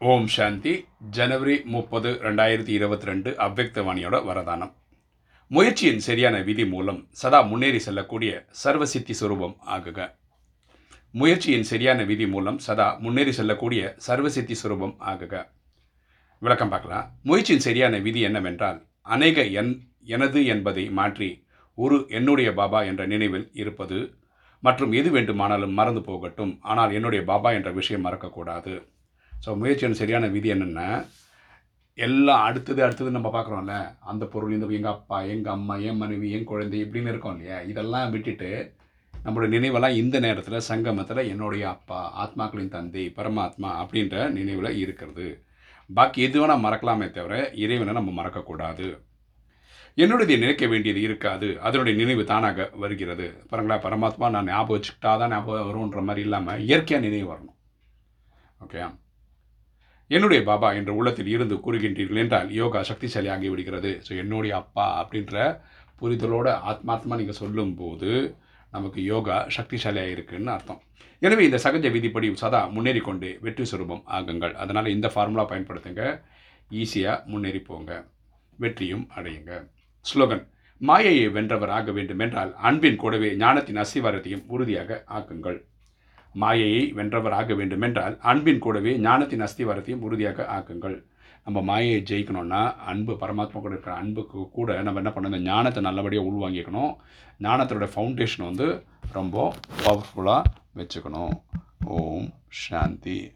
ஓம் சாந்தி. ஜனவரி முப்பது ரெண்டாயிரத்தி இருபத்தி ரெண்டு அவ்வக்தவாணியோட வரதானம். முயற்சியின் சரியான விதி மூலம் சதா முன்னேறி செல்லக்கூடிய சர்வசித்தி சுரூபம் ஆகுக. முயற்சியின் சரியான விதி மூலம் சதா முன்னேறி செல்லக்கூடிய சர்வசித்தி சுரூபம் ஆகுக. விளக்கம் பார்க்கலாம். முயற்சியின் சரியான விதி என்னவென்றால் அநேக என் எனது என்பதை மாற்றி ஒரு என்னுடைய பாபா என்ற நினைவில் இருப்பது. மற்றும் எது வேண்டுமானாலும் மறந்து போகட்டும். ஆனால் என்னுடைய பாபா என்ற விஷயம் மறக்கக்கூடாது. ஸோ முயற்சியான சரியான விதி என்னென்னா? எல்லாம் அடுத்தது அடுத்தது நம்ம பார்க்குறோம்ல. அந்த பொருள் இந்த எங்கள் அப்பா எங்கள் அம்மா என் மனைவி என் குழந்தை இப்படின்னு இருக்கோம் இல்லையா? இதெல்லாம் விட்டுட்டு நம்மளோட நினைவெல்லாம் இந்த நேரத்தில் சங்கமத்தில் என்னுடைய அப்பா ஆத்மாக்களின் தந்தை பரமாத்மா அப்படின்ற நினைவில் இருக்கிறது. பாக்கி எது வேணால் மறக்கலாமே தவிர இறைவனை நம்ம மறக்கக்கூடாது. என்னுடைய நினைக்க வேண்டியது இருக்காது. அதனுடைய நினைவு தானாக வருகிறது. பாருங்களா பரமாத்மா நான் ஞாபகம் வச்சுக்கிட்டா தான் ஞாபகம் வரும்ன்ற மாதிரி இல்லாமல் இயற்கையாக நினைவு வரணும். ஓகே என்னுடைய பாபா என்ற உள்ளத்தில் இருந்து கூறுகின்றீர்கள் என்றால் யோகா சக்திசாலி ஆகி விடுகிறது. ஸோ என்னுடைய அப்பா அப்படின்ற புரிதலோட ஆத்மாத்மா நீங்கள் சொல்லும்போது நமக்கு யோகா சக்திசாலியாக இருக்குன்னு அர்த்தம். எனவே இந்த சகஜ விதிப்படி சதா முன்னேறி கொண்டு வெற்றி சுரூபம் ஆகுங்கள். அதனால் இந்த ஃபார்முலா பயன்படுத்துங்க. ஈஸியாக முன்னேறி போங்க. வெற்றியும் அடையுங்க. ஸ்லோகன் மாயையை வென்றவர் ஆக வேண்டுமென்றால் அன்பின் கூடவே ஞானத்தின் அசிவாரத்தையும் உறுதியாக ஆக்குங்கள். மாயையை வென்றவர் வேண்டுமென்றால் அன்பின் கூடவே ஞானத்தின் அஸ்திவாரத்தையும் உறுதியாக ஆக்குங்கள். நம்ம மாயையை ஜெயிக்கணும்னா அன்பு பரமாத்மா கூட இருக்கிற அன்புக்கு கூட நம்ம என்ன பண்ணணும்? இந்த ஞானத்தை நல்லபடியாக உள்வாங்கிக்கணும். ஞானத்தினுடைய ஃபவுண்டேஷன் வந்து ரொம்ப பவர்ஃபுல்லாக வச்சுக்கணும். ஓம் சாந்தி.